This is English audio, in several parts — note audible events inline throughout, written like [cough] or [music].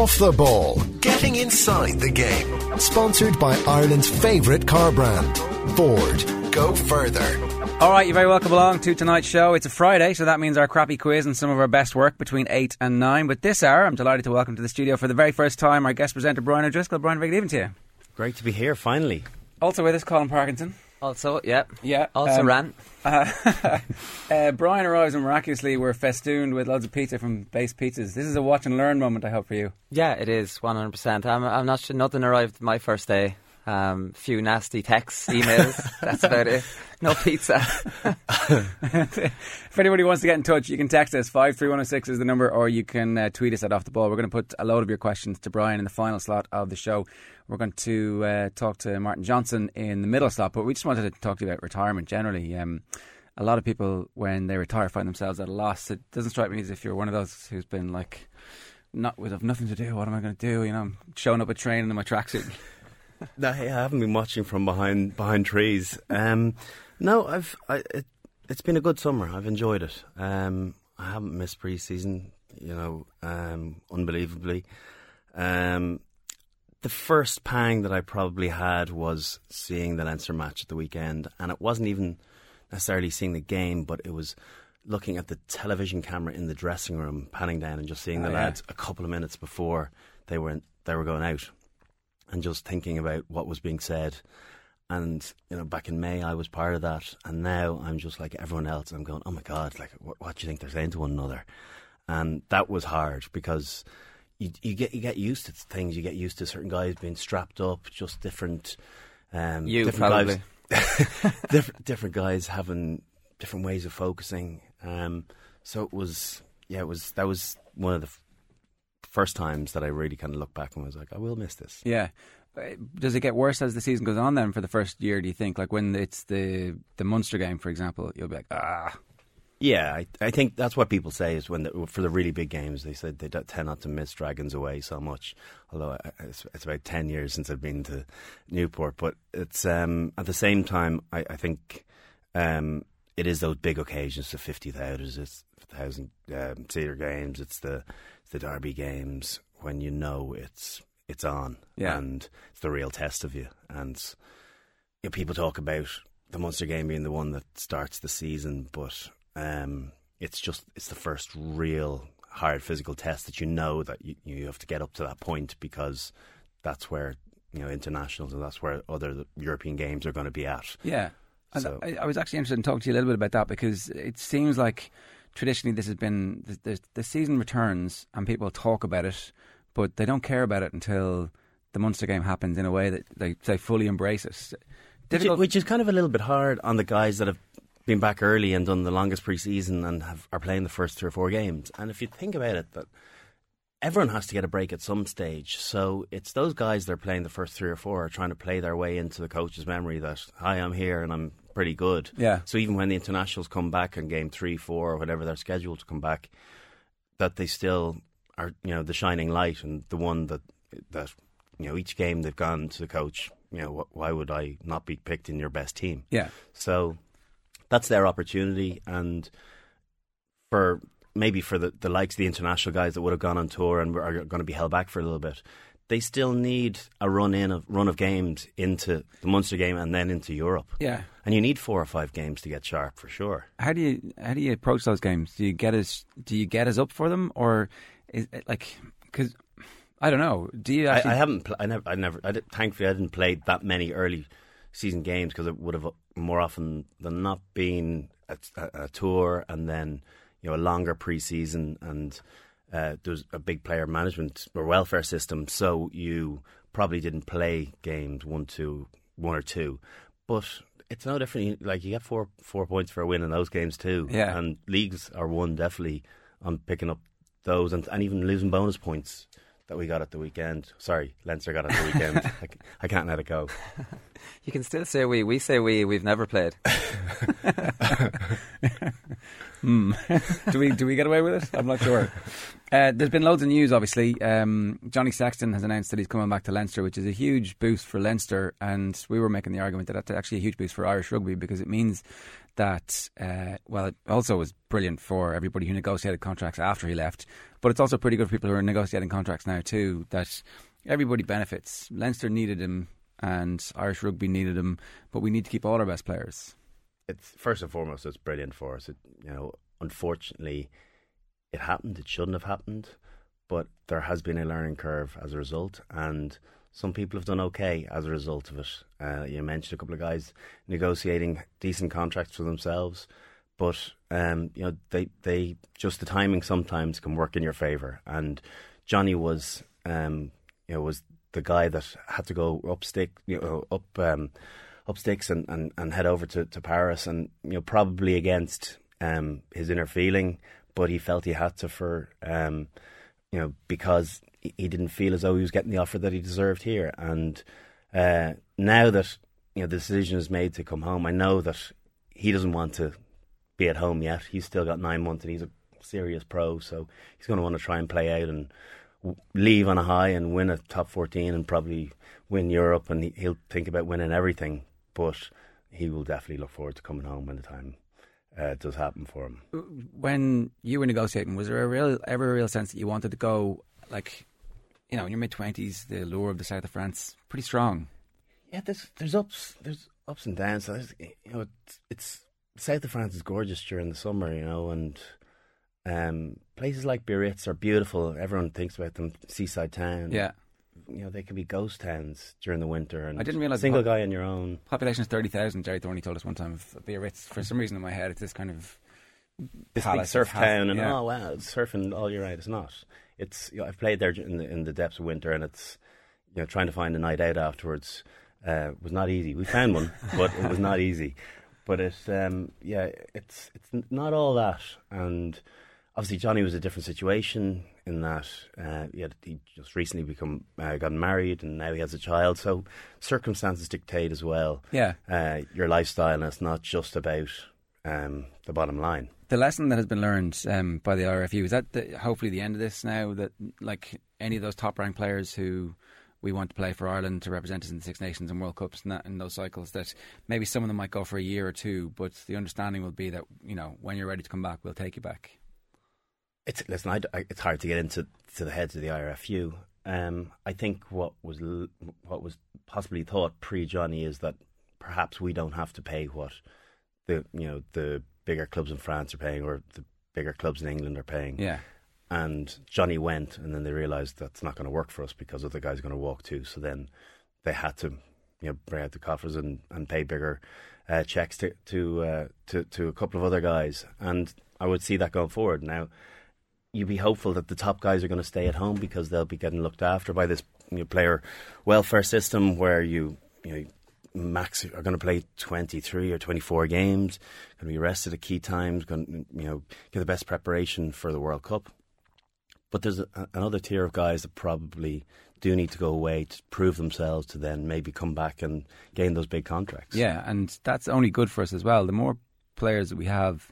Off the Ball, getting inside the game. Sponsored by Ireland's favourite car brand, Ford. Go further. All right, you're very welcome along to tonight's show. It's a Friday, so that means our crappy quiz and some of our best work between 8 and 9. But this hour, I'm delighted to welcome to the studio for the very first time our guest presenter, Brian O'Driscoll. Brian, very good evening to you. Great to be here, finally. Also with us, Colin Parkinson. Also, yeah. Yeah. Also um, ran. [laughs] Uh, [laughs] uh, Brian arrives and miraculously we're festooned with loads of pizza from Base Pizzas. This is a watch and learn moment, I hope, for you. Yeah, it is, 100%. I'm, I'm not sure, nothing arrived my first day. Um, few nasty texts, emails. [laughs] That's about it. No pizza. [laughs] if anybody wants to get in touch, you can text us. 53106 is the number, or you can uh, tweet us at Off the Ball. We're going to put a load of your questions to Brian in the final slot of the show. We're going to uh, talk to Martin Johnson in the middle slot, but we just wanted to talk to you about retirement generally. Um, a lot of people, when they retire, find themselves at a loss. It doesn't strike me as if you're one of those who's been like, not with have nothing to do. What am I going to do? You know, I'm showing up at training in my tracksuit. [laughs] [laughs] No, hey, I haven't been watching from behind behind trees. Um, no, I've I, it, it's been a good summer. I've enjoyed it. Um, I haven't missed pre-season, you know, um, unbelievably. Um, the first pang that I probably had was seeing the Leinster match at the weekend, and it wasn't even necessarily seeing the game, but it was looking at the television camera in the dressing room, panning down and just seeing Oh, the yeah. lads a couple of minutes before they were in, they were going out, and just thinking about what was being said. And you know, back in May, I was part of that, and now I'm just like everyone else. I'm going, oh my god, like what, what do you think they're saying to one another? And that was hard because you you get you get used to things. You get used to certain guys being strapped up, just different. Um, You, different probably. guys, [laughs] [laughs] different different guys having different ways of focusing. Um, so it was, yeah, it was that was one of the first times that I really kind of looked back and was like, I will miss this. Yeah. Uh, Does it get worse as the season goes on then for the first year, do you think? Like when it's the, the Munster game, for example, you'll be like, ah. Yeah, I, I think that's what people say is when the, for the really big games they said they tend not to miss Dragons away so much. Although I, it's, it's about ten years since I've been to Newport, but it's um, at the same time I, I think um, it is those big occasions, the fifty thousand, it's thousand um, games, it's the it's the Derby games when you know it's it's on Yeah. and it's the real test of you. And you know, people talk about the Munster game being the one that starts the season, but um, it's just it's the first real hard physical test that you know that you, you have to get up to that point because that's where you know internationals and that's where other European games are going to be at. Yeah. So- I, I was actually interested in talking to you a little bit about that because it seems like traditionally this has been the, the, the season returns and people talk about it, but they don't care about it until the Munster game happens in a way that they, they fully embrace it. Which, which is kind of a little bit hard on the guys that have been back early and done the longest pre-season and have, are playing the first three or four games. And if you think about it, that everyone has to get a break at some stage. So it's those guys that are playing the first three or four are trying to play their way into the coach's memory that hi, I'm here and I'm pretty good. Yeah. So even when the internationals come back in game three, four, or whatever they're scheduled to come back, that they still are, you know, the shining light and the one that that you know each game they've gone to the coach. You know, wh- why would I not be picked in your best team? yeah. So that's their opportunity, and for maybe for the, the likes of the international guys that would have gone on tour and are going to be held back for a little bit, they still need a run in of run of games into the Munster game and then into Europe. Yeah. And you need four or five games to get sharp for sure. How do you how do you approach those games? Do you get us do you get as up for them or is it like because I don't know. Do you I, I haven't. Pl- I never. I never. I did, thankfully, I didn't play that many early season games because it would have more often than not been a, a, a tour and then you know a longer preseason and uh, there's a big player management or welfare system, so you probably didn't play games one, two, one or two, but. It's no different. You- Like you get four four points for a win in those games too. Yeah. and leagues are won definitely on picking up those and, and even losing bonus points that we got at the weekend. Sorry, Leinster got at the weekend. [laughs] I can't let it go. You can still say we. We say we. We've never played. [laughs] [laughs] Hmm. do we do we get away with it? I'm not sure. [laughs] Uh, there's been loads of news, obviously. Um, Johnny Sexton has announced that he's coming back to Leinster, which is a huge boost for Leinster. And we were making the argument that that's actually a huge boost for Irish rugby because it means that, uh, well, it also was brilliant for everybody who negotiated contracts after he left. But it's also pretty good for people who are negotiating contracts now, too, that everybody benefits. Leinster needed him and Irish rugby needed him, but we need to keep all our best players. It's first and foremost, it's brilliant for us. It, you know, unfortunately, it happened. It shouldn't have happened, but there has been a learning curve as a result, and some people have done okay as a result of it. Uh, you mentioned a couple of guys negotiating decent contracts for themselves, but um, you know they they just the timing sometimes can work in your favour. And Johnny was um, you know was the guy that had to go up stick you know up um, up sticks and, and, and head over to, to Paris, and you know probably against um, his inner feeling but he felt he had to for um, you know because he didn't feel as though he was getting the offer that he deserved here. And uh, now that you know the decision is made to come home, I know that he doesn't want to be at home yet. He's still got nine months, and he's a serious pro, so he's going to want to try and play out and leave on a high and win a top 14 and probably win Europe and he'll think about winning everything but he will definitely look forward to coming home when the time uh, does happen for him. When you were negotiating, was there a real ever a real sense that you wanted to go like, you know, in your mid twenties, the lure of the south of France, pretty strong. Yeah, there's there's ups there's ups and downs. There's, you know, it's, it's south of France is gorgeous during the summer, you know, and um, places like Biarritz are beautiful. Everyone thinks about them, seaside town. Yeah, you know they can be ghost towns during the winter. And I didn't realize single guy on your own. Population is thirty thousand. Gerry Thornley told us one time of Biarritz. For some reason in my head, it's this kind of this big surf town, and yeah. oh wow, it's surfing all year round. It's not. It's you know, I've played there in the in the depths of winter, and it's you know trying to find a night out afterwards uh, was not easy. We found one, [laughs] but it was not easy. But it's um, yeah, it's it's not all that, and obviously Johnny was a different situation in that uh, he, had, he just recently become uh, gotten married and now he has a child. So circumstances dictate as well. Yeah, uh, your lifestyle, and it's not just about um, the bottom line. The lesson that has been learned um, by the RFU is that the, hopefully the end of this now that like any of those top ranked players who we want to play for Ireland to represent us in the Six Nations and World Cups and that in those cycles that maybe some of them might go for a year or two, but the understanding will be that you know when you're ready to come back, we'll take you back. It's listen. I, I, it's hard to get into to the heads of the IRFU. Um, I think what was what was possibly thought pre Johnny is that perhaps we don't have to pay what the you know the bigger clubs in France are paying or the bigger clubs in England are paying. Yeah. And Johnny went, and then they realised that's not going to work for us because other guys are going to walk too. So then they had to, you know, bring out the coffers and, and pay bigger uh, checks to to, uh, to to a couple of other guys. And I would see that going forward now you'd be hopeful that the top guys are going to stay at home because they'll be getting looked after by this you know, player welfare system where you you know max are going to play 23 or 24 games going to be rested at key times going to you know get the best preparation for the World Cup. But there's a, another tier of guys that probably do need to go away to prove themselves to then maybe come back and gain those big contracts. Yeah and that's only good for us as well. The more players that we have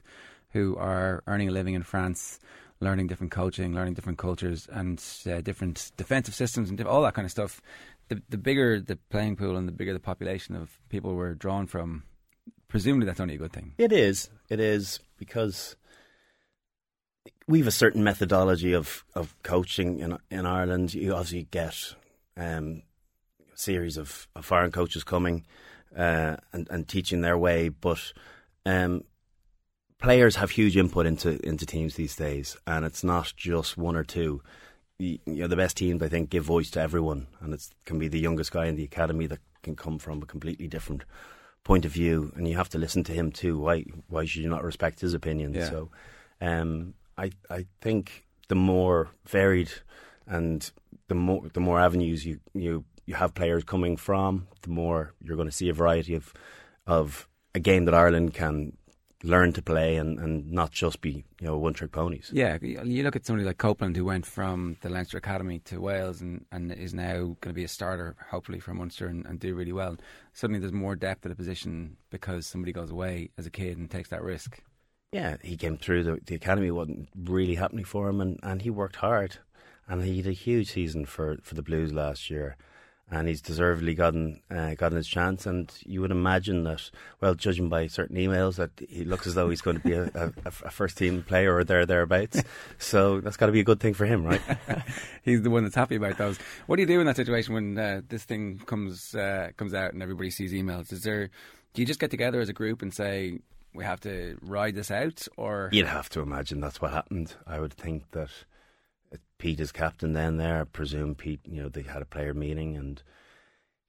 who are earning a living in France learning different coaching, learning different cultures, and uh, different defensive systems and all that kind of stuff. The the bigger the playing pool and the bigger the population of people we're drawn from, presumably that's only a good thing. It is. It is because we have a certain methodology of, of coaching in in Ireland. You obviously get um, a series of, of foreign coaches coming uh, and and teaching their way, but um, players have huge input into into teams these days, and it's not just one or two. You know, the best teams, I think, give voice to everyone, and it can be the youngest guy in the academy that can come from a completely different point of view, and you have to listen to him too. Why why should you not respect his opinion? Yeah. So, um, I I think the more varied and the more the more avenues you you you have players coming from, the more you're going to see a variety of of a game that Ireland can learn to play and, and not just be you know one trick ponies. Yeah, you look at somebody like Copeland who went from the Leinster Academy to Wales and, and is now going to be a starter hopefully for Munster and, and do really well. Suddenly there's more depth at a position because somebody goes away as a kid and takes that risk. yeah, he came through the, the academy wasn't really happening for him, and, and he worked hard, and he had a huge season for, for the Blues last year, and he's deservedly gotten uh, gotten his chance. And you would imagine that, well, judging by certain emails, that he looks as though he's going to be a, a, a first team player or there thereabouts. [laughs] so that's got to be a good thing for him, right? [laughs] He's the one that's happy about those. What do you do in that situation when uh, this thing comes uh, comes out and everybody sees emails? Is there do you just get together as a group and say we have to ride this out, or You'd have to imagine that's what happened. I would think that Pete is captain then there. I presume Pete, you know, they had a player meeting and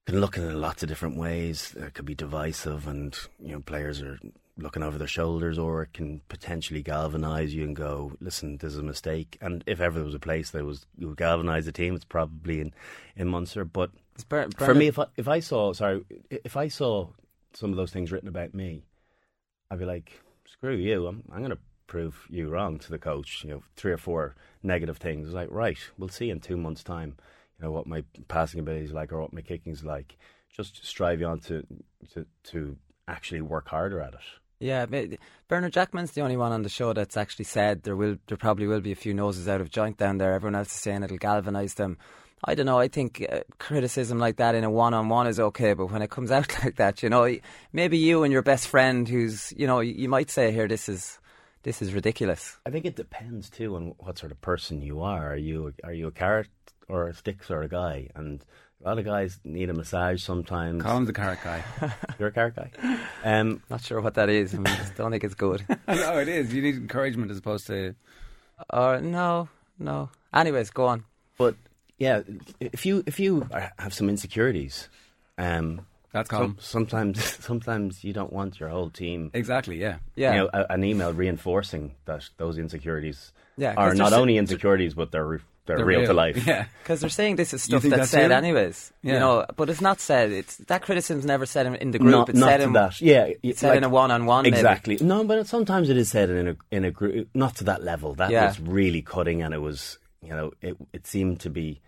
can look at it in lots of different ways. It could be divisive and, you know, players are looking over their shoulders or it can potentially galvanise you and go, listen, this is a mistake. And if ever there was a place that was you would galvanise the team, it's probably in, in Munster. But Ber- for me, if I, if I saw, sorry, if I saw some of those things written about me, I'd be like, screw you. I'm, I'm going to prove you wrong to the coach. You know, three or four negative things. It's like, right, we'll see in two months' time. You know what my passing ability is like, or what my kicking is like. Just strive on to to to actually work harder at it. Yeah, Bernard Jackman's the only one on the show that's actually said there will, there probably will be a few noses out of joint down there. Everyone else is saying it'll galvanise them. I don't know. I think uh, criticism like that in a one-on-one is okay, but when it comes [laughs] out like that, you know, maybe you and your best friend, who's, you know, you might say here, this is, this is ridiculous. I think it depends too on what sort of person you are. Are you are you a carrot or a stick or a guy? And a lot of guys need a massage sometimes. Colin's a carrot guy. [laughs] You're a carrot guy. Um, [laughs] Not sure what that is. I mean, I don't think it's good. [laughs] no, it is. You need encouragement as opposed to Or no, no. Anyways, go on. but yeah, if you if you have some insecurities, um, that's some, Colin. sometimes [laughs] sometimes you don't want your whole team. Exactly. Yeah. Yeah. You know, a, an email reinforcing that those insecurities Yeah, 'cause are not only insecurities, but they're re- they're, They're real, to life. [laughs] Yeah. Because they're saying this is stuff that's, that's said real? anyways. Yeah. You know, but it's not said. It's that criticism's never said in, in the group. Not, it's not said to in that. Yeah, it's said in a one-on-one. maybe. Exactly. No, but sometimes it is said in a in a group, not to that level. That Yeah. was really cutting, and it was you know it it seemed to be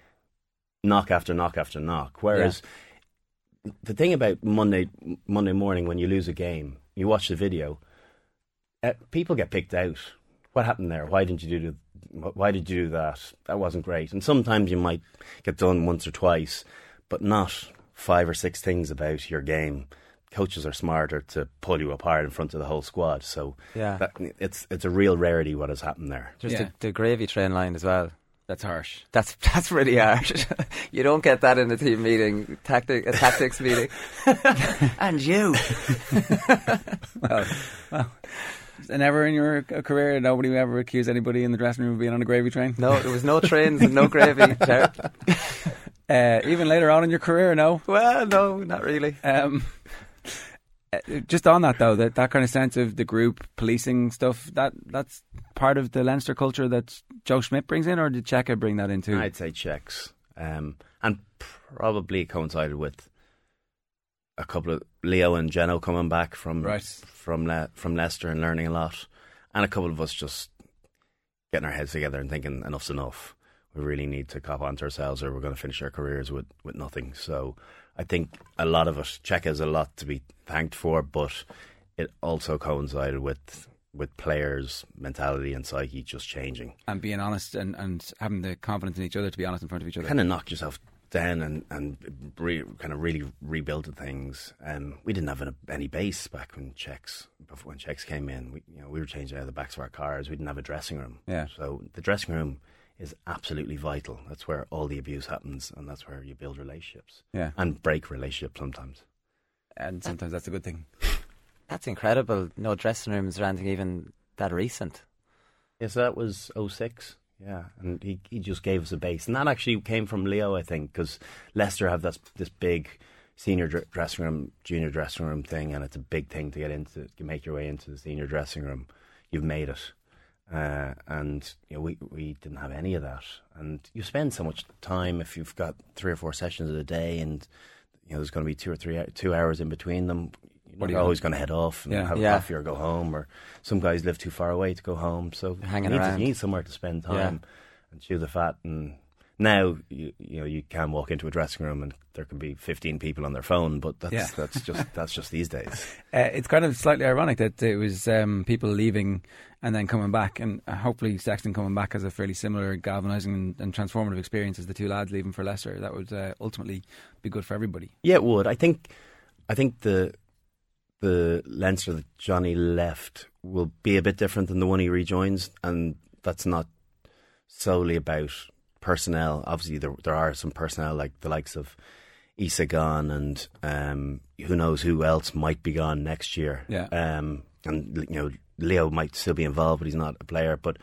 knock after knock after knock. Whereas the thing about Monday Monday morning when you lose a game, you watch the video, uh, people get picked out. What happened there? Why didn't you do the, Why did you do that? That wasn't great. And sometimes you might get done once or twice, but not five or six things about your game. Coaches are smarter to pull you apart in front of the whole squad. So Yeah. that, it's it's a real rarity what has happened there. Just Yeah. the, the gravy train line as well. That's harsh. That's [laughs] that's really hard. you don't get that in a team meeting, tactic, a tactics meeting. [laughs] and you. [laughs] well, well, and ever in your career, nobody ever accused anybody in the dressing room of being on a gravy train. No, there was no trains and no gravy. Uh, even later on in your career, no. Well, no, not really. Um, just on that though, that that kind of sense of the group policing stuff, that that's part of the Leinster culture that Joe Schmidt brings in, or did Cheika bring that into? I'd say Cheika, um, and probably coincided with a couple of Leo and Geno coming back from Right. from Le- from Leicester and learning a lot, and a couple of us just getting our heads together and thinking enough's enough. We really need to cop onto ourselves, or we're going to finish our careers with, with nothing. So I think a lot of it, Cheika has a lot to be thanked for, but it also coincided with with players' mentality and psyche just changing. and being honest and, and having the confidence in each other to be honest in front of each other. kind of knocked yourself down and and re, kind of really rebuilt the things. Um, we didn't have any, any base back when Cheika when Cheika came in. We you know we were changing out the backs of our cars. We didn't have a dressing room. Yeah. So the dressing room is absolutely vital. That's where all the abuse happens, and that's where you build relationships yeah, and break relationships sometimes. and sometimes that's a good thing. [laughs] That's incredible. No dressing rooms or anything even that recent. Yes, that was 06. Yeah, and he he just gave us a base, and that actually came from Leo, I think, because Leicester have this this big senior dr- dressing room, junior dressing room thing, and it's a big thing to get into, to make your way into the senior dressing room. You've made it, uh, and you know we we didn't have any of that, and you spend so much time if you've got three or four sessions of a day, and you know there's going to be two or three two hours in between them. What You're you- always going to head off and Yeah. have a Yeah. coffee or go home, or some guys live too far away to go home, so Hanging you need, to- around. you need somewhere to spend time Yeah. and chew the fat and Now you, you know you can walk into a dressing room and there can be fifteen people on their phone, but that's Yeah. that's just [laughs] that's just these days. Uh, it's kind of slightly ironic that it was um, people leaving and then coming back, and uh, hopefully Sexton coming back has a fairly similar galvanising and, and transformative experience as the two lads leaving for Leicester. That would uh, ultimately be good for everybody. Yeah, it would. I think I think the the Leinster that Johnny left will be a bit different than the one he rejoins, and that's not solely about personnel. Obviously, there there are some personnel like the likes of Isa gone, and um, who knows who else might be gone next year. Yeah. Um, and you know, Leo might still be involved, but he's not a player. But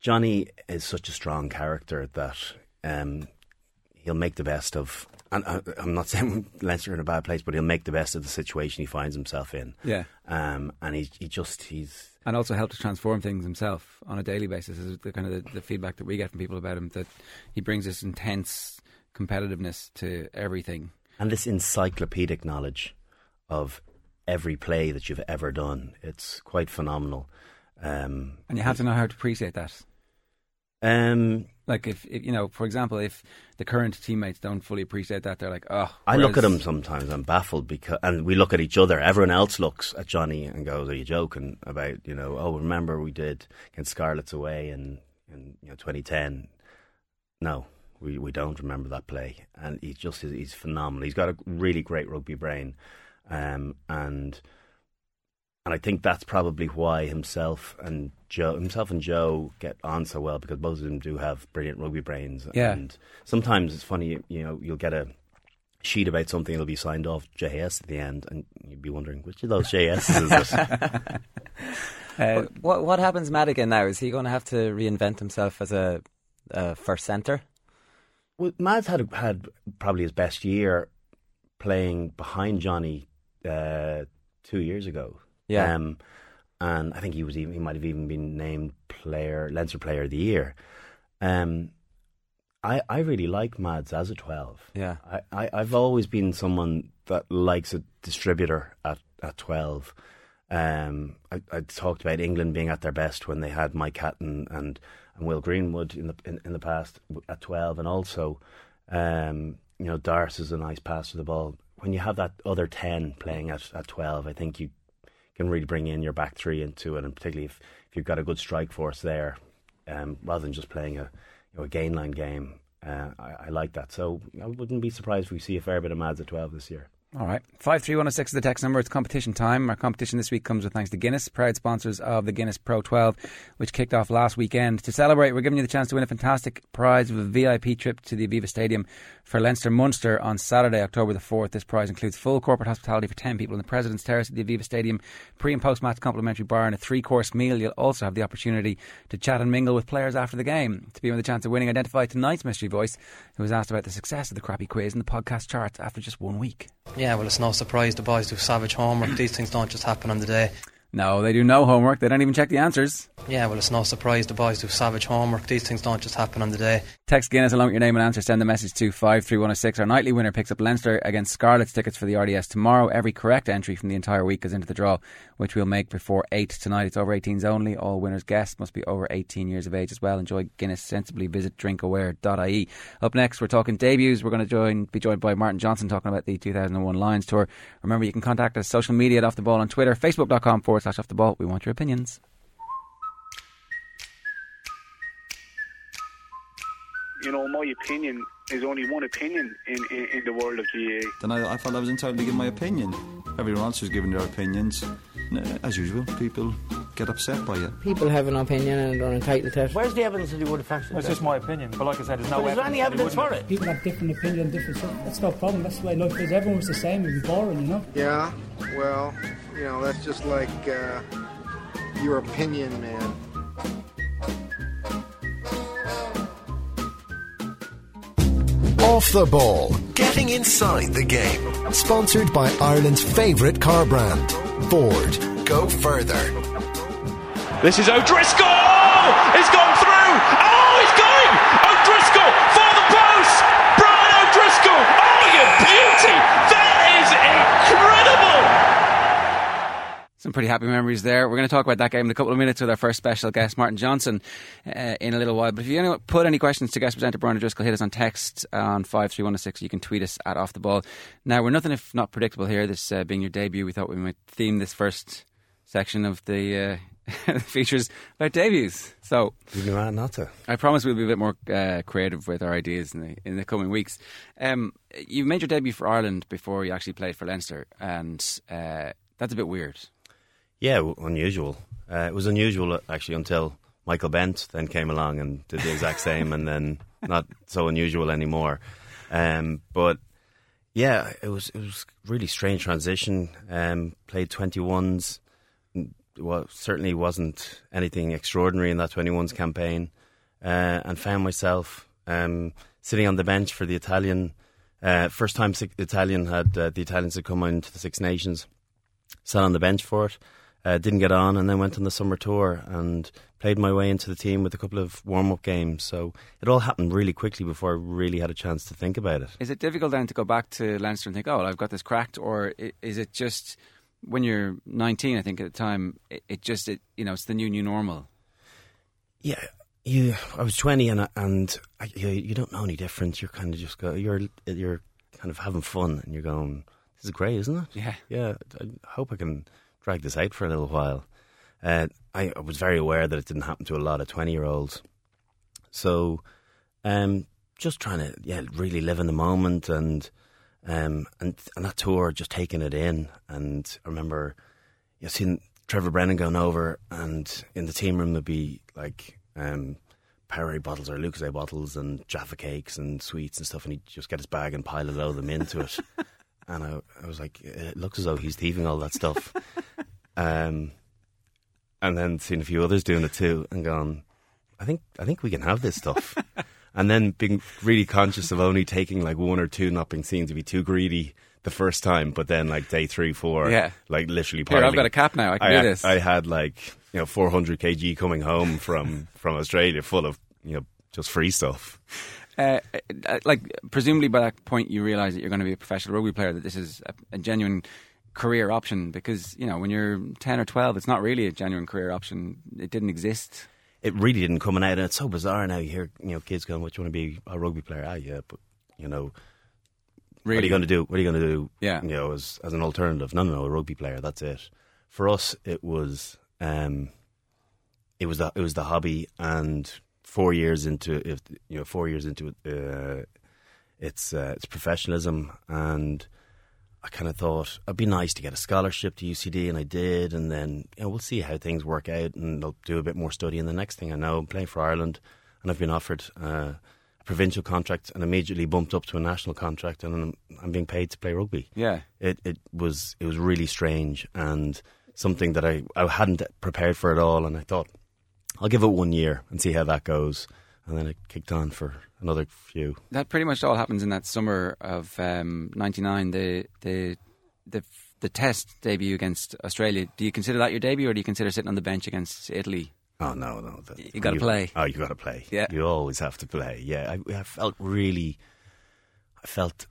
Johnny is such a strong character that um, he'll make the best of. And I, I'm not [laughs] saying Leinster are in a bad place, but he'll make the best of the situation he finds himself in. Yeah. Um, and he he just he's And also help to transform things himself on a daily basis is the kind of the, the feedback that we get from people about him that he brings this intense competitiveness to everything. and this encyclopedic knowledge of every play that you've ever done. It's quite phenomenal. Um, And you have to know how to appreciate that. Um, Like if, if you know, for example, if the current teammates don't fully appreciate that, they're like, oh. I look at him sometimes. I'm baffled because, and we look at each other. Everyone else looks at Johnny and goes, "Are you joking about you know? Oh, remember we did against Scarlets away in in you know 2010? No, we we don't remember that play. And he's just he's phenomenal. He's got a really great rugby brain, um, and and I think that's probably why himself and Joe himself and Joe get on so well because both of them do have brilliant rugby brains. Yeah. And sometimes it's funny, you, you know, you'll get a sheet about something, it'll be signed off JS at the end, and you'd be wondering which of those JSs is it? [laughs] Uh, What what happens Madigan now? Is he going to have to reinvent himself as a, a first centre? Well, Mads had had probably his best year playing behind Johnny uh, two years ago. Yeah. Um, and I think he was even he might have even been named player Leinster Player of the Year. Um, I I really like Mads as a twelve. Yeah. I, I I've always been someone that likes a distributor at at twelve. Um, I, I talked about England being at their best when they had Mike Hatton and, and Will Greenwood in the in, in the past at twelve, and also, um, you know, Dars is a nice passer of the ball. When you have that other ten playing at, at twelve, I think you can really bring in your back three into it, and particularly if, if you've got a good strike force there, um, rather than just playing a you know, a gain line game. Uh, I, I like that, so I wouldn't be surprised if we see a fair bit of Mads at twelve this year. All right. 53106 is the text number. It's competition time. Our competition this week comes with thanks to Guinness, proud sponsors of the Guinness Pro 12, which kicked off last weekend. To celebrate, we're giving you the chance to win a fantastic prize of a VIP trip to the Aviva Stadium for Leinster Munster on Saturday, October the 4th. This prize includes full corporate hospitality for 10 people in the President's Terrace at the Aviva Stadium, pre and post match complimentary bar, and a three course meal. You'll also have the opportunity to chat and mingle with players after the game. To be with the chance of winning, identify tonight's mystery voice, who was asked about the success of the crappy quiz in the podcast charts after just one week. Well, it's no surprise the boys do savage homework. These things don't just happen on the day. No, they do no homework. They don't even check the answers. Yeah, well, it's no surprise the boys do savage homework. These things don't just happen on the day. Text Guinness along with your name and answer. Send the message to 53106. Our nightly winner picks up Leinster against Scarlets tickets for the RDS tomorrow. Every correct entry from the entire week goes into the draw, which we'll make before 8 tonight. It's over 18s only. All winners' guests must be over 18 years of age as well. Enjoy Guinness sensibly. Visit drinkaware.ie. Up next, we're talking debuts. We're going to join, be joined by Martin Johnson talking about the 2001 Lions Tour. Remember, you can contact us social media at Off the Ball on Twitter, facebook.com forward slash Off the Ball. We want your opinions. you know, my opinion is only one opinion in, in, in the world of GAA. Then I, I felt I was entitled to give my opinion. Everyone else was giving their opinions. As usual, people get upset by it. People have an opinion and they're entitled to it. Where's the evidence that he would have actually It's just my opinion, but like I said, there's no But is there any evidence for it? People have different opinions, different stuff. That's no problem. That's the way life is. Everyone was the same. It'd be boring, you know. Yeah, well, you know, that's just like uh, your opinion, man. Off the ball, getting inside the game. Sponsored by Ireland's favourite car brand, Ford. Go further. This is O'Driscoll! He's gone through! Oh, he's going! O'Driscoll for the post! Brian O'Driscoll! Oh, you beauty! That is incredible! Some pretty happy memories there. We're going to talk about that game in a couple of minutes with our first special guest, Martin Johnson, uh, in a little while. But if you put any questions to guest presenter Brian O'Driscoll, hit us on text on 53106. You can tweet us at Off the Ball. Now, we're nothing if not predictable here, this uh, being your debut. We thought we might theme this first section of the uh, [laughs] features about debuts. So be mad not to. I promise we'll be a bit more uh, creative with our ideas in the in the coming weeks. Um, you made your debut for Ireland before you actually played for Leinster, and uh, that's a bit weird. Yeah, unusual. Uh, it was unusual uh, actually until Michael Bent then came along and did the exact [laughs] same, and then not so unusual anymore. Um, but yeah, it was it was really strange transition. Um, played twenty ones. Well, certainly wasn't anything extraordinary in that twenty ones campaign, uh, and found myself um, sitting on the bench for the Italian. Uh, first time Italian had uh, the Italians had come into the Six Nations. Sat on the bench for it. Uh, didn't get on, and then went on the summer tour and played my way into the team with a couple of warm up games. So it all happened really quickly before I really had a chance to think about it. Is it difficult then to go back to Leinster and think, oh, well, I've got this cracked, or is it just when you're 19? I think at the time, it, it just it, you know it's the new new normal. Yeah, you. I was twenty, and I- and I, you, you don't know any difference. You're kind of just go. You're you're kind of having fun, and you're going. This is great, isn't it? Yeah. Yeah. I hope I can drag this out for a little while. Uh, I, I was very aware that it didn't happen to a lot of twenty year olds. So, um, just trying to yeah really live in the moment and um and and that tour just taking it in and I remember you know, seeing Trevor Brennan going over and in the team room there'd be like um Perrier bottles or Lucas bottles and Jaffa cakes and sweets and stuff and he'd just get his bag and pile a load of them into it [laughs] and I, I was like it looks as though he's thieving all that stuff [laughs] um and then seeing a few others doing it too and gone, I think I think we can have this stuff. [laughs] and then being really conscious of only taking like one or two, not being seen to be too greedy the first time, but then like day three, four, Yeah. like literally. Here, I've got a cap now, I can do had- this. I had like you know 400 kg coming home from [laughs] from Australia, full of you know just free stuff. Uh, uh, like presumably by that point you realise that you're going to be a professional rugby player that this is a, a genuine career option because you know when you're 10 or 12 it's not really a genuine career option it didn't exist It really didn't come out, and it's so bizarre now. You hear you know kids going, "What do you want to be a rugby player?" Ah, yeah, but you know. What are Really? you going to do? What are you going to do? Yeah. you know, as as an alternative. No, no, no, a rugby player. That's it. For us, it was um, it was the it was the hobby, and four years into if you know four years into it, uh, it's uh, it's professionalism, and I kind of thought it'd be nice to get a scholarship to UCD, and I did, and then you know we'll see how things work out, and I'll do a bit more study, and the next thing I know, I'm playing for Ireland, and I've been offered. Uh, a Provincial contract and immediately bumped up to a national contract, and I'm, I'm being paid to play rugby. Yeah. It it was it was really strange and something that I, I hadn't prepared for at all and I thought I'll give it one year and see how that goes and then it kicked on for another few. That pretty much all happens in that summer of um, 99 the the the the test debut against Australia do you consider that your debut or do you consider sitting on the bench against Italy? Oh no no that- You gotta play. oh you got to play. Yeah. you always have to play. Yeah I, I felt really I felt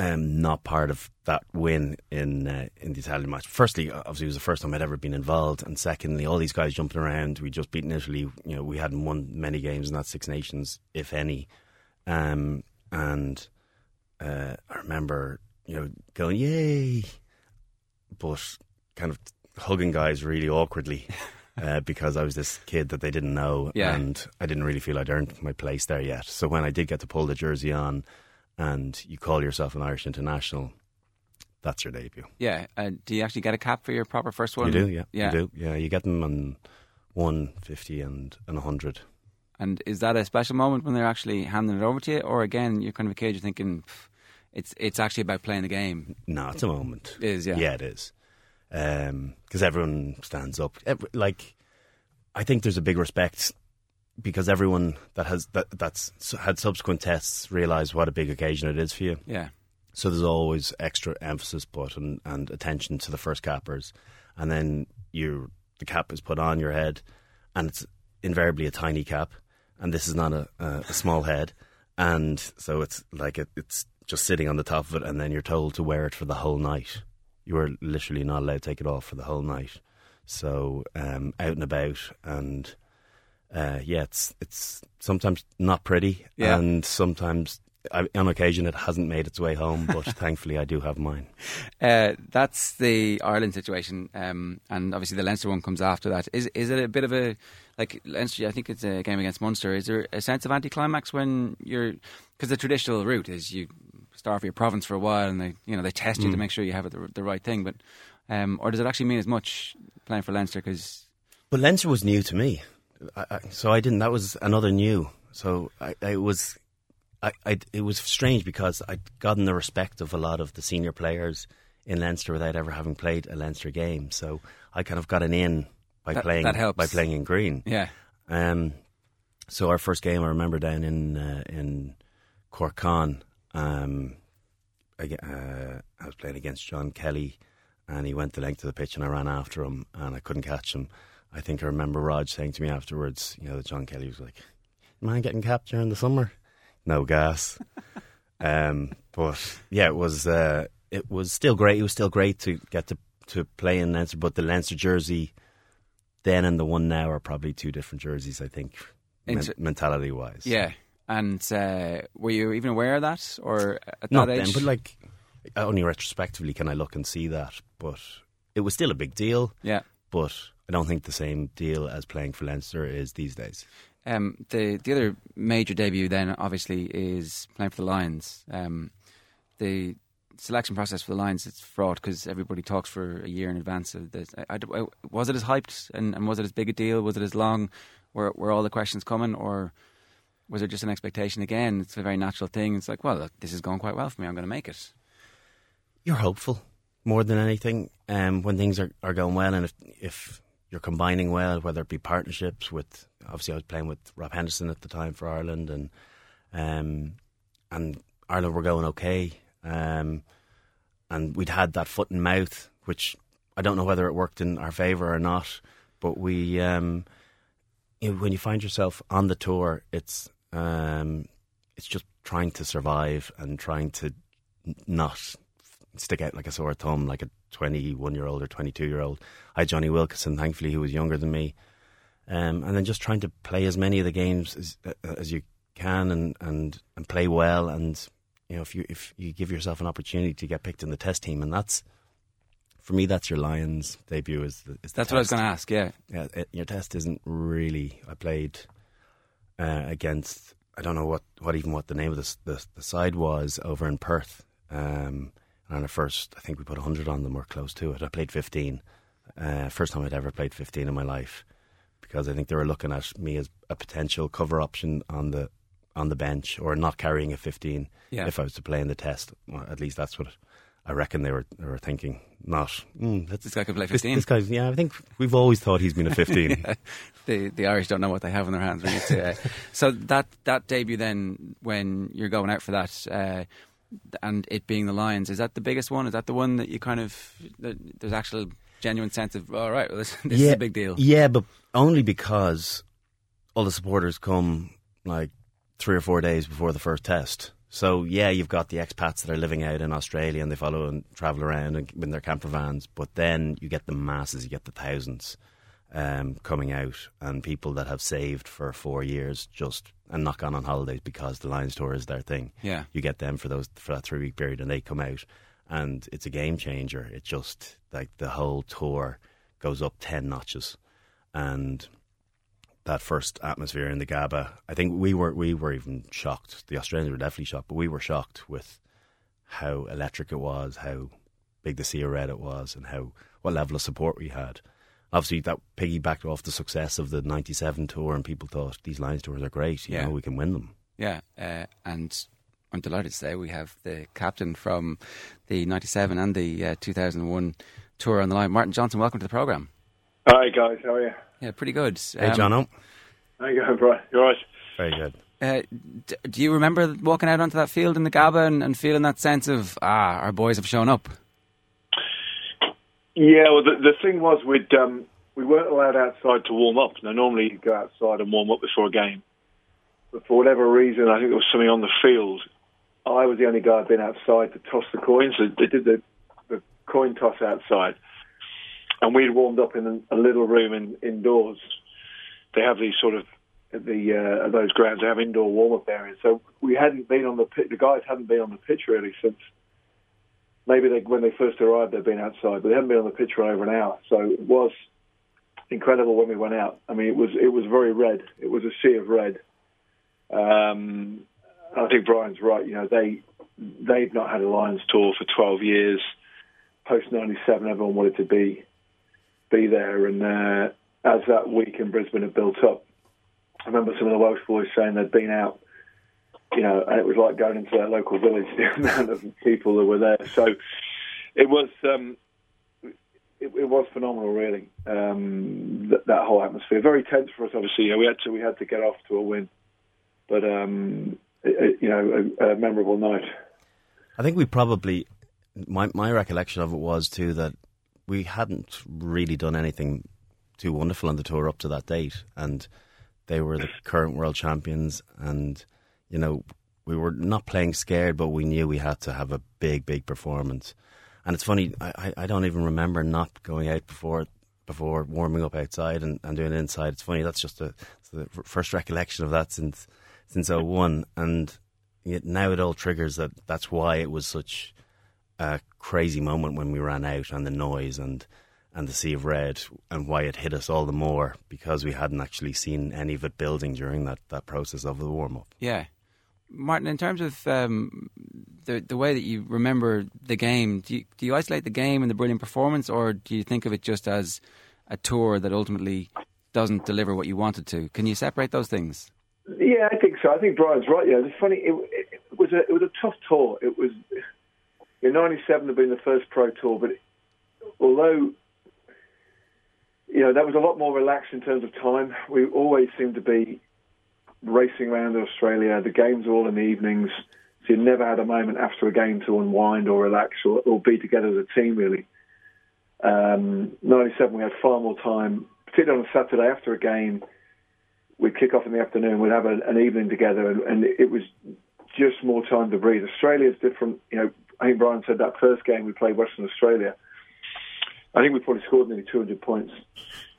um, not part of that win in uh, in the Italian match. Firstly, obviously, it was the first time I'd ever been involved, and secondly, all these guys jumping around. We just beaten Italy. You know, we hadn't won many games in that Six Nations, if any. Um, and uh, I remember, you know, going yay, but kind of hugging guys really awkwardly. [laughs] Uh, because I was this kid that they didn't know, Yeah. and I didn't really feel I'd earned my place there yet. So when I did get to pull the jersey on, and you call yourself an Irish international, that's your debut. yeah uh, do you actually get a cap for your proper first one You do, yeah, yeah You do, yeah. You get them on one fifty and and a hundred. And is that a special moment when they're actually handing it over to you, or again you're kind of a kid, you're thinking it's it's actually about playing the game? No, it's a moment. It is, yeah. Yeah, it is. Because everyone stands up. Every, like, I think there's a big respect because everyone that has that that's had subsequent tests realize what a big occasion it is for you. Yeah, So there's always extra emphasis put and, and attention to the first cappers, and then you the cap is put on your head, and it's invariably a tiny cap, and this is not a, a, a small head, and so it's like it, it's just sitting on the top of it, and then you're told to wear it for the whole night. You are literally not allowed to take it off for the whole night. So um, out and about, and uh, yeah, it's it's sometimes not pretty, Yeah. and sometimes I, on occasion it hasn't made its way home. But [laughs] thankfully, I do have mine. Uh, that's the Ireland situation, um, and obviously the Leinster one comes after that. Is is it a bit of a like Leinster? I think it's a game against Munster. Is there a sense of anticlimax when you're because the traditional route is you start for your province for a while and they you know they test you to Mm. make sure you have it the, the right thing, but um, or does it actually mean as much playing for Leinster? Because But Leinster was new to me, I, I, so I didn't. That was another new. So I, I was, I, it was strange because I'd gotten the respect of a lot of the senior players in Leinster without ever having played a Leinster game. So I kind of got an in by That- playing that by playing in green. Yeah. Um. So our first game, I remember down in uh, in Cork Con. Um, I, uh, I was playing against John Kelly, and he went the length of the pitch, and I ran after him, and I couldn't catch him. I think I remember Rog saying to me afterwards, you know, that John Kelly was like, "Man, getting capped during the summer, no gas." [laughs] um, but yeah, it was uh, it was still great. It was still great to get to to play in Leinster, but the Leinster jersey then and the one now are probably two different jerseys. I think, men- mentality wise. yeah, and uh, were you even aware of that or at Not that age? then, but like only retrospectively can I look and see that. But it was still a big deal. Yeah. But I don't think the same deal as playing for Leinster is these days. Um, the the other major debut then obviously is playing for the Lions. Um, the selection process for the Lions it's fraught because everybody talks for a year in advance of this. I, I- was it as hyped and, and was it as big a deal? Was it as long? Were were all the questions coming or? Was there just an expectation again? It's a very natural thing. It's like, well, look, this is going quite well for me. I'm going to make it. You're hopeful more than anything um, when things are, are going well, and if if you're combining well, whether it be partnerships with obviously I was playing with Rob Henderson at the time for Ireland, and um, and Ireland were going okay, um, and we'd had that foot and mouth, which I don't know whether it worked in our favour or not, but we. Um, you know, when you find yourself on the tour, it's um, it's just trying to survive and trying to not stick out like a sore thumb, like a 21 year old or 22 year old. I had Jonny Wilkinson, thankfully, who was younger than me, um, and then just trying to play as many of the games as, uh, as you can and, and, and play well. And you know, if you if you give yourself an opportunity to get picked in the test team, and that's for me, that's your Lions debut. Is, the, is the That's what I was going to ask. Yeah, Yeah, it, your test isn't really. I played uh, against. I don't know what, what even what the name of the, the the side was over in Perth. Um, and at first, I think we put hundred on them or close to it. I played fifteen. Uh, first time I'd ever played fifteen in my life, because I think they were looking at me as a potential cover option on the on the bench or not carrying a fifteen Yeah. if I was to play in the test. Well, at least that's what I reckon they were they were thinking. Not mm, This guy could play 15. This, guy's yeah. I think we've always thought he's been a fifteen. [laughs] Yeah. The the Irish don't know what they have in their hands. To, uh, [laughs] so that that debut then, when you're going out for that, uh, and it being the Lions, is that the biggest one? Is that the one that you kind of there's actual genuine sense of all right, well, this, [laughs] this is a big deal. Yeah, but only because all the supporters come like three or four days before the first test. So yeah, you've got the expats that are living out in Australia and they follow and travel around and, in their camper vans. But then you get the masses, you get the thousands um, coming out, and people that have saved for four years just and not gone on holidays because the Lions tour is their thing. Yeah. you get them for those for that three week period, and they come out, and it's a game changer. It just like the whole tour goes up ten notches, and that first atmosphere in the Gabba, I think we were we were even shocked. The Australians were definitely shocked, but we were shocked with how electric it was, how big the sea of red it was, and how what level of support we had. Obviously, that piggybacked off the success of the '97 tour, and people thought these Lions tours are great. You Yeah. know, we can win them. Yeah, uh, and I'm delighted to say we have the captain from the '97 and the uh, 2001 tour on the line, Martin Johnson. Welcome to the program. Hi guys, how are you? Yeah, pretty good. Hey, Um, Jono. How you going, bro? You alright? Very good. Uh, d- do you remember walking out onto that field in the Gabba and, and feeling that sense of ah, our boys have shown up? Yeah, well, the, the thing was we'd um, we weren't allowed outside to warm up. Now, normally you go outside and warm up before a game, but for whatever reason, I think there was something on the field. I was the only guy who'd been outside to toss the coins. So they did the the coin toss outside, and we'd warmed up in a little room in, indoors. They have these sort of the uh, those grounds. They have indoor warm up areas. So we hadn't been on the pitch. The guys hadn't been on the pitch really since maybe they, when they first arrived they'd been outside, but they hadn't been on the pitch for over an hour. So it was incredible when we went out. I mean, it was it was very red. It was a sea of red. Um, I think Brian's right. You know, they they've not had a Lions tour for 12 years. Post 97, everyone wanted to be be there, and uh, as that week in Brisbane had built up, I remember some of the Welsh boys saying they'd been out, you know, and it was like going into their local village. [laughs] The amount of people that were there, so it was. Um, it, it, was phenomenal, really. Um, that, that, whole atmosphere, very tense for us. Obviously, you know, we had to we had to get off to a win, but um, it, you know, a, a, memorable night. I think we probably my my recollection of it was too that we hadn't really done anything too wonderful on the tour up to that date, and they were the current world champions, and you know we were not playing scared, but we knew we had to have a big, big performance. And it's funny, I, I don't even remember not going out before before warming up outside and, and doing it inside. It's funny, that's just a, the first recollection of that since since 01. And now it all triggers that that's why it was such a crazy moment when we ran out and the noise and and the sea of red and why it hit us all the more because we hadn't actually seen any of it building during that, that process of the warm up. Yeah. Martin, in terms of um, the the way that you remember the game, do you, do you isolate the game and the brilliant performance, or do you think of it just as a tour that ultimately doesn't deliver what you wanted to? Can you separate those things? Yeah, I think so. I think Brian's right. Yeah, it's funny. It, it, was a it was a tough tour. It was in '97 had been the first pro tour, but although you know that was a lot more relaxed in terms of time, we always seemed to be racing around Australia. The games were all in the evenings, so you never had a moment after a game to unwind or relax or, or be together as a team. Really, um, '97 we had far more time, particularly on a Saturday after a game we'd kick off in the afternoon, we'd have an, an evening together, and, and, it was just more time to breathe. Australia's different. You know, I think Brian said that first game we played Western Australia. I think we probably scored nearly 200 points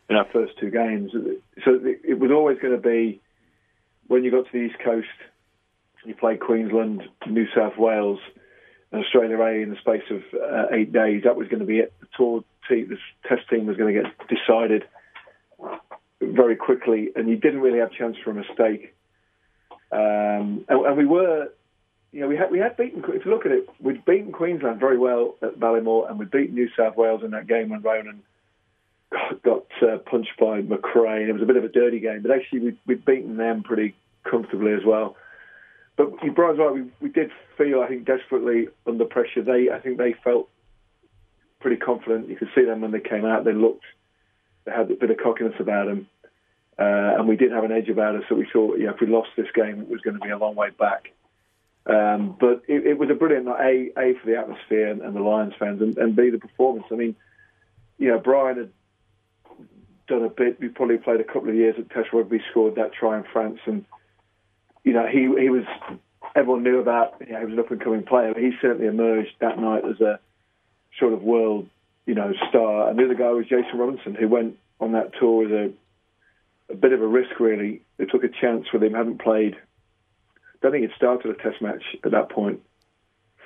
in our first two games. So it was always going to be when you got to the East Coast, you played Queensland, New South Wales, and Australia A in the space of uh, eight days. That was going to be it. The tour team, the test team was going to get decided very quickly, and you didn't really have a chance for a mistake. Um, and, and, we were, you know, we had we had beaten. If you look at it, we'd beaten Queensland very well at Ballymore, and we'd beaten New South Wales in that game when Ronan got, uh, punched by McRae. It was a bit of a dirty game, but actually we'd, we'd beaten them pretty comfortably as well. But Brian's right. We, we did feel, I think, desperately under pressure. They, I think, they felt pretty confident. You could see them when they came out. They looked they had a bit of cockiness about them. Uh, and we did have an edge about us, so we thought, yeah, if we lost this game, it was going to be a long way back. Um, but it, it, was a brilliant night, A, a for the atmosphere and, and the Lions fans, and, and, B, the performance. I mean, you know, Brian had done a bit. We probably played a couple of years at Test Rugby, scored that try in France, and you know, he he was. Everyone knew about. You know, he was an up and coming player. But he certainly emerged that night as a sort of world you know, star. And the other guy was Jason Robinson, who went on that tour with a, a bit of a risk, really. They took a chance with him, hadn't played. I don't think he'd started a test match at that point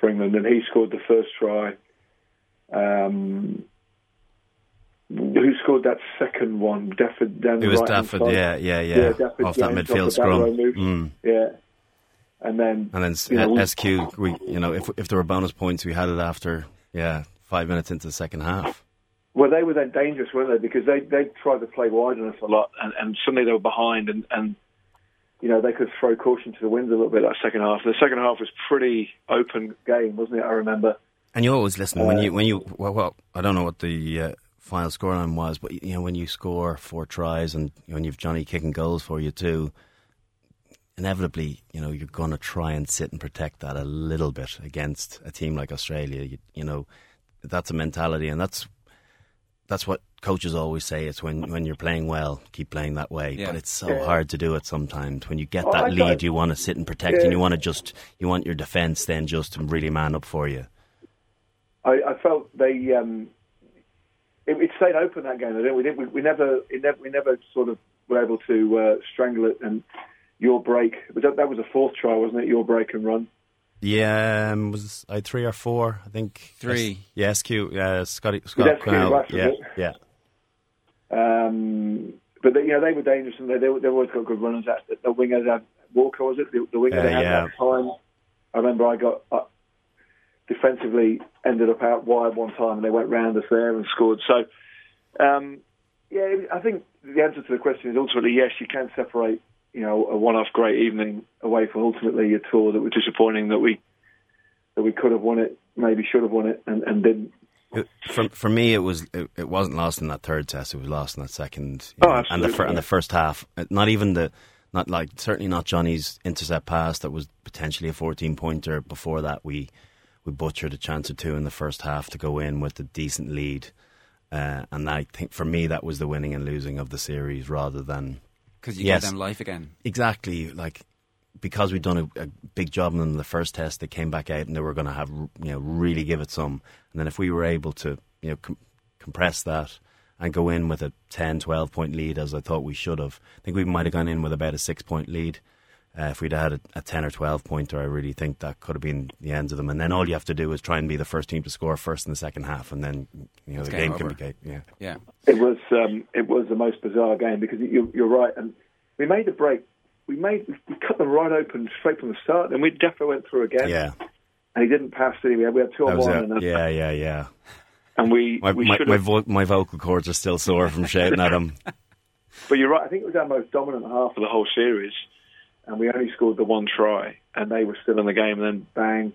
for England, and he scored the first try. Um, who scored that second one? Dafydd down It was right Dafydd, yeah, yeah, yeah, yeah Dafydd off that midfield scrum. Mm. Yeah, and then and then you know, SQ. We, you know, if if there were bonus points, we had it after. Yeah, five minutes into the second half. Well, they were then dangerous, weren't they? Because they they tried to play wide on us a lot, and, and suddenly they were behind, and, and you know they could throw caution to the wind a little bit that second half. The second half was pretty open game, wasn't it? I remember. And you always listen uh, when you when you well, well I don't know what the uh, final scoreline was, but you know when you score four tries and when you've Jonny kicking goals for you too, inevitably, you know, you're going to try and sit and protect that a little bit against a team like Australia. You, you know, that's a mentality, and that's that's what coaches always say. It's when when you're playing well, keep playing that way. Yeah. But it's so yeah. hard to do it sometimes. When you get oh, that lead, you want to sit and protect, yeah. and you want to just you want your defence then just to really man up for you. I, I felt they um, it, it stayed open that game. Didn't we? Didn't, we, we never, it never, we never sort of were able to uh, strangle it. And your break, but that, that was a fourth try, wasn't it? Your break and run. Yeah, um, was I three or four? I think Three. S- yeah, SQ. Yeah, Scotty Scott. That's Quinnell, yeah, yeah. Um, but they, you know they were dangerous and they they they've always got good runners. At the wingers had Walker was it the, the winger Uh, they had yeah. that time. I remember I got uh, defensively ended up out wide one time and they went round us there and scored. So um, yeah, I think the answer to the question is ultimately yes. You can separate you know a one-off great evening away from ultimately a tour that was disappointing that we that we could have won it, maybe should have won it and, and didn't. It, for for me, it was it, it wasn't lost in that third test. It was lost in that second. Oh, know, and the fir- absolutely, and the first half. uh, Not even the not like certainly not Jonny's intercept pass that was potentially a fourteen pointer. Before that, we we butchered a chance or two in the first half to go in with a decent lead. Uh, and I think for me that was the winning and losing of the series rather than Because you Yes. gave them life again. exactly like because we'd done a, a big job in the first test, they came back out and they were going to have you know really give it some. And then if we were able to you know com- compress that and go in with a 10, 12 point lead as I thought we should have, I think we might have gone in with about a six point lead. Uh, if we'd had a, a 10 or 12 pointer, I really think that could have been the end of them. And then all you have to do is try and be the first team to score first in the second half, and then you know It's the game game can over. be ga- yeah. Yeah. It was um, it was the most bizarre game because you, you're right, and we made the break. We made we cut them right open straight from the start, and we definitely went through again. Yeah, and he didn't pass. Did he? We had, we had two that on one, it. and, Yeah, yeah, yeah. and we My we my, should my, vo- my vocal cords are still sore from shouting at him. [laughs] But you're right. I think it was our most dominant half of the whole series, and we only scored the one try, and they were still in the game. And then bang,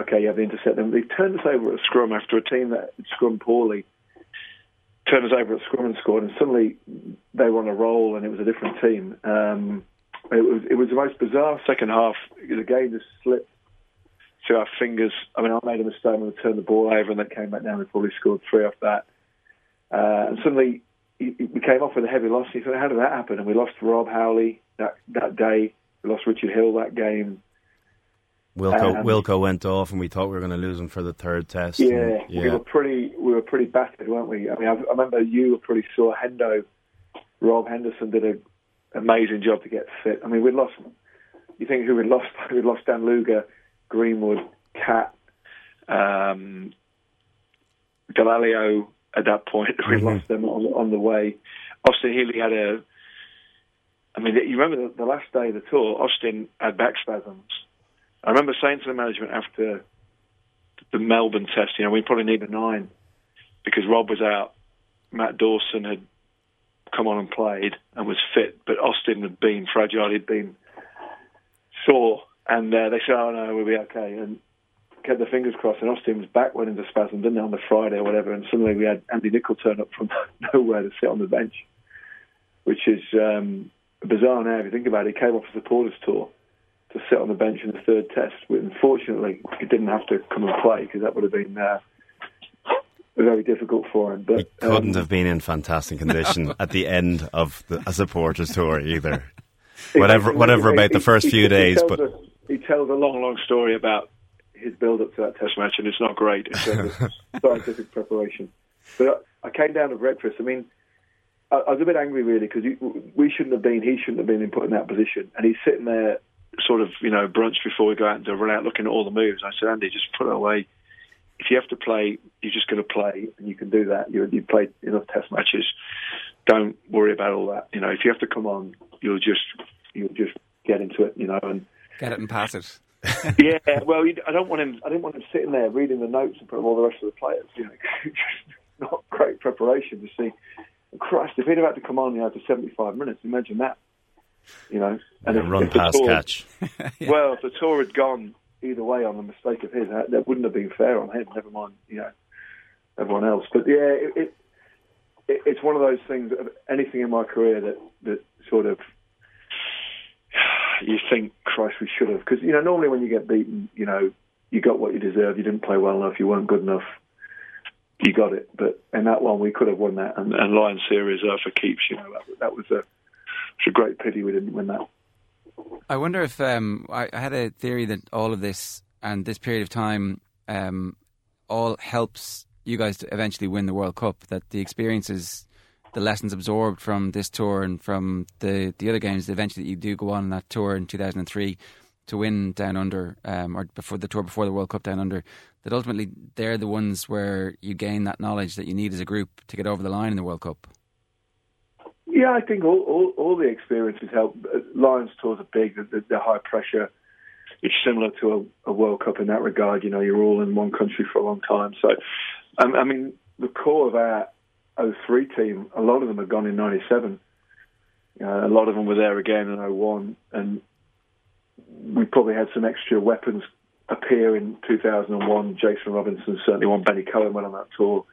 okay, you have the intercept. And they turned us over at scrum after a team that scrum poorly. Turned us over at scrum and scored, and suddenly they were on a roll, and it was a different team. Um, it was it was the most bizarre second half. The game just slipped through our fingers. I mean, I made a mistake when we turned the ball over, and then came back down. We probably scored three off that, uh, and suddenly we came off with a heavy loss. He thought, how did that happen? And we lost Rob Howley that that day. We lost Richard Hill that game. Wilko Um, Wilko went off, and we thought we were going to lose him for the third test. Yeah, and- we were pretty we were pretty battered, weren't we? I mean, I, I remember you were pretty sore. Hendo, Rob Henderson did an amazing job to get fit. I mean, we lost. You think who we lost? [laughs] We lost Dan Luger, Greenwood, Catt, um, Dallaglio. At that point, [laughs] we Mhm. lost them on, on the way. Austin Healey had a. I mean, you remember the, the last day of the tour? Austin had back spasms. I remember saying to the management after the Melbourne test, you know, we probably need a nine because Rob was out. Matt Dawson had come on and played and was fit, but Austin had been fragile. He'd been sore, and uh, they said, "Oh no, we'll be okay." And kept their fingers crossed. And Austin was back went into spasm, didn't it, on the Friday or whatever? And suddenly we had Andy Nicol turn up from [laughs] nowhere to sit on the bench, which is um, bizarre now if you think about it. He came off a supporters tour to sit on the bench in the third test. Unfortunately, he didn't have to come and play because that would have been uh, very difficult for him. But couldn't um, have been in fantastic condition [laughs] at the end of the, a supporters tour either. Whatever, whatever about the first few days, but a, he tells a long, long story about his build-up to that Test match, and it's not great in terms of [laughs] scientific preparation. But I, I came down to breakfast. I mean, I, I was a bit angry really because we shouldn't have been, he shouldn't have been in put in that position, and he's sitting there, sort of, you know, brunch before we go out and run out looking at all the moves. I said, Andy, just put it away. If you have to play, you're just going to play, and you can do that. You, you've played enough Test matches. Don't worry about all that. You know, if you have to come on, you'll just you'll just get into it. You know, and Get it and pass it. [laughs] yeah, well, you- I don't want him. I didn't want him sitting there reading the notes in front of all the rest of the players. You know, [laughs] just not great preparation to see. Christ, if he'd have had to come on, you know, for seventy-five minutes, imagine that. You know, and Yeah, if, run if the pass tour- catch. [laughs] Well, if the tour had gone either way on the mistake of his, that, that wouldn't have been fair on him. Never mind, you know, everyone else. But yeah, it, it, it it's one of those things. Of anything in my career that that sort of you think, Christ, we should have. Because, you know, normally when you get beaten, you know, you got what you deserved. You didn't play well enough. You weren't good enough. You got it. But in that one, we could have won that. And, and Lion Series are for keeps, you know. That, that was a, a great pity we didn't win that. I wonder if um, I, I had a theory that all of this and this period of time um, all helps you guys to eventually win the World Cup, that the experiences, the lessons absorbed from this tour and from the the other games, the eventually that you do go on that tour in 2003 to win down under, um, or before the tour before the World Cup down under, that ultimately they're the ones where you gain that knowledge that you need as a group to get over the line in the World Cup. Yeah, I think all all, all the experiences help. Lions tours are big. The, the high pressure. It's similar to a, a, World Cup in that regard. You know, you're all in one country for a long time. So, um, I mean, the core of our 03 team, a lot of them have gone in 97. Uh, a lot of them were there again in 01. And we probably had some extra weapons appear in 2001. Jason Robinson certainly one. Benny Cohen went on that tour.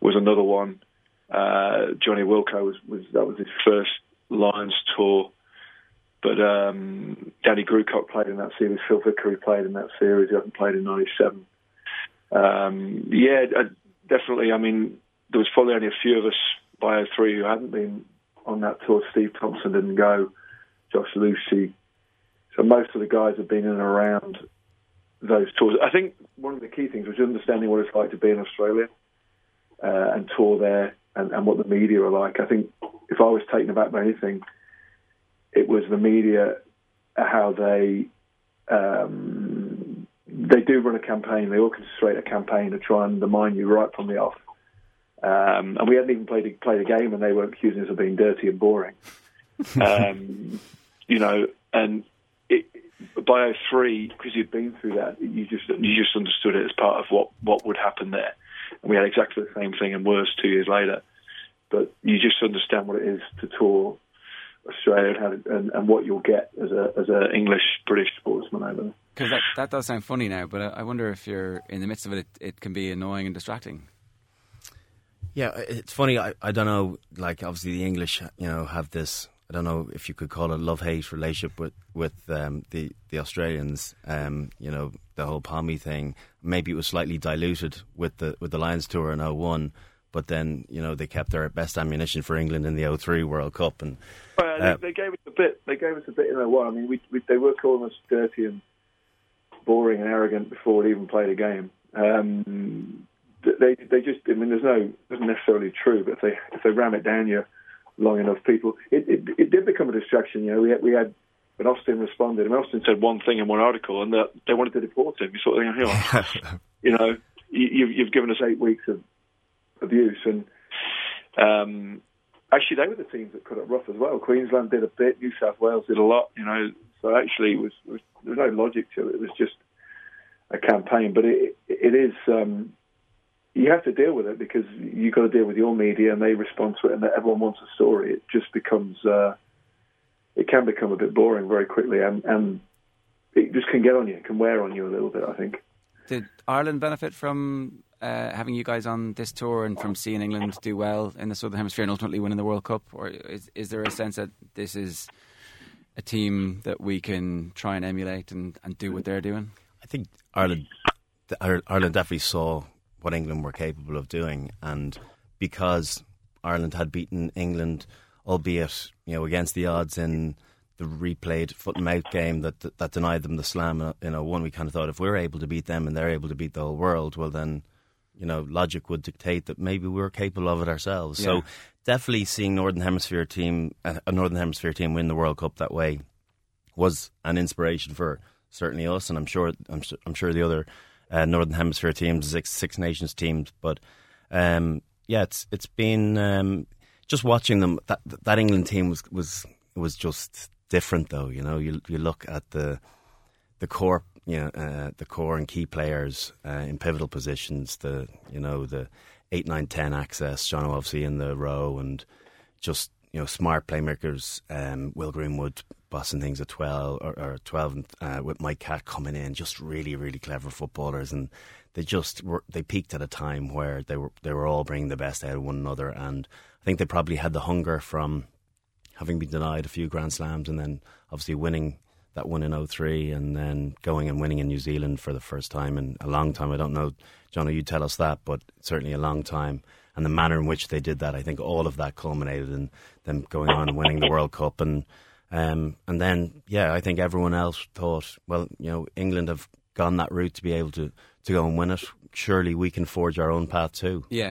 Was another one. Uh, Jonny Wilko was, was that was his first Lions tour. But um, Danny Grewcock played in that series. Phil Vickery played in that series. He hasn't played in '97. Um, yeah, uh, definitely. I mean, there was probably only a few of us by 03 who hadn't been on that tour. Steve Thompson didn't go. Josh Lewsey. so most of the guys have been in and around those tours. I think one of the key things was understanding what it's like to be in Australia uh, and tour there and, and, what the media are like. I think if I was taken aback by anything, it was the media, how they um, they do run a campaign. They orchestrate a campaign to try and undermine you right from the off. Um, and we hadn't even played a, played a game, and they were accusing us of being dirty and boring. [laughs] um, you know, and it, by 03, because you'd been through that, you just you just understood it as part of what, what would happen there. And we had exactly the same thing and worse two years later. But you just understand what it is to tour Australia and, and, and, what you'll get as a as an English British sportsman over there. Because that, that does sound funny now, but I wonder if you're in the midst of it, it, it can be annoying and distracting. Yeah, it's funny. I, I don't know. Like, obviously, the English, you know, have this I don't know if you could call it love hate relationship with with um, the the Australians. Um, you know, the whole Pommy thing. Maybe it was slightly diluted with the with the Lions tour in 01, but then you know they kept their best ammunition for England in the 03 World Cup and. Well, uh, they, they, gave us a bit. They gave us a bit in 01. I mean, we, we, they were calling us dirty and boring and arrogant before we even played a game. Um, they they just. I mean, there's no. Isn't necessarily true, but if they if they ram it down you long enough, people it, it, it did become a distraction. You know, we had, we had when Austin responded, and Austin said one thing in one article, and that they wanted to deport him. You sort of think, on, [laughs] you know, you, you've given us eight weeks of abuse, and um, actually they were the teams that cut it rough as well. Queensland did a bit, New South Wales did a lot, you know. So actually, it was, it was there was no logic to it. It was just a campaign, but it it is. Um, you have to deal with it because you've got to deal with your media and they respond to it and everyone wants a story. It just becomes, uh, it can become a bit boring very quickly and, and it just can get on you, it can wear on you a little bit, I think. Did Ireland benefit from uh, having you guys on this tour and from seeing England do well in the Southern Hemisphere and ultimately winning the World Cup? Or is, is there a sense that this is a team that we can try and emulate and, and do what they're doing? I think Ireland, Ireland definitely saw what England were capable of doing, and because Ireland had beaten England, albeit you know against the odds in the replayed foot and mouth game that, that, that denied them the slam. Uh, you know, one we kind of thought if we're able to beat them and they're able to beat the whole world, well then, you know, logic would dictate that maybe we're capable of it ourselves. Yeah. So definitely seeing Northern Hemisphere team uh, a Northern Hemisphere team win the World Cup that way was an inspiration for certainly us, and I'm sure I'm, I'm sure the other uh, Northern Hemisphere teams, Six, Six Nations teams. But um, yeah, it's it's been um, just watching them. That that England team was was was just different, though. You know, you you look at the the core, you know, uh, the core and key players uh, in pivotal positions. The you know the eight, nine, ten axis. John obviously in the row and just you know smart playmakers. Um, Will Greenwood bossing things at 12 or, or 12 uh, with Mike Catt coming in just really really clever footballers and they just were they peaked at a time where they were they were all bringing the best out of one another and I think they probably had the hunger from having been denied a few grand slams and then obviously winning that one in 03 and then going and winning in New Zealand for the first time in a long time. I don't know Johnny you tell us that but certainly a long time. And the manner in which they did that I think all of that culminated in them going on and winning the World Cup and um, and then, yeah, I think everyone else thought, well, you know, England have gone that route to be able to, to go and win it. surely we can forge our own path too. Yeah,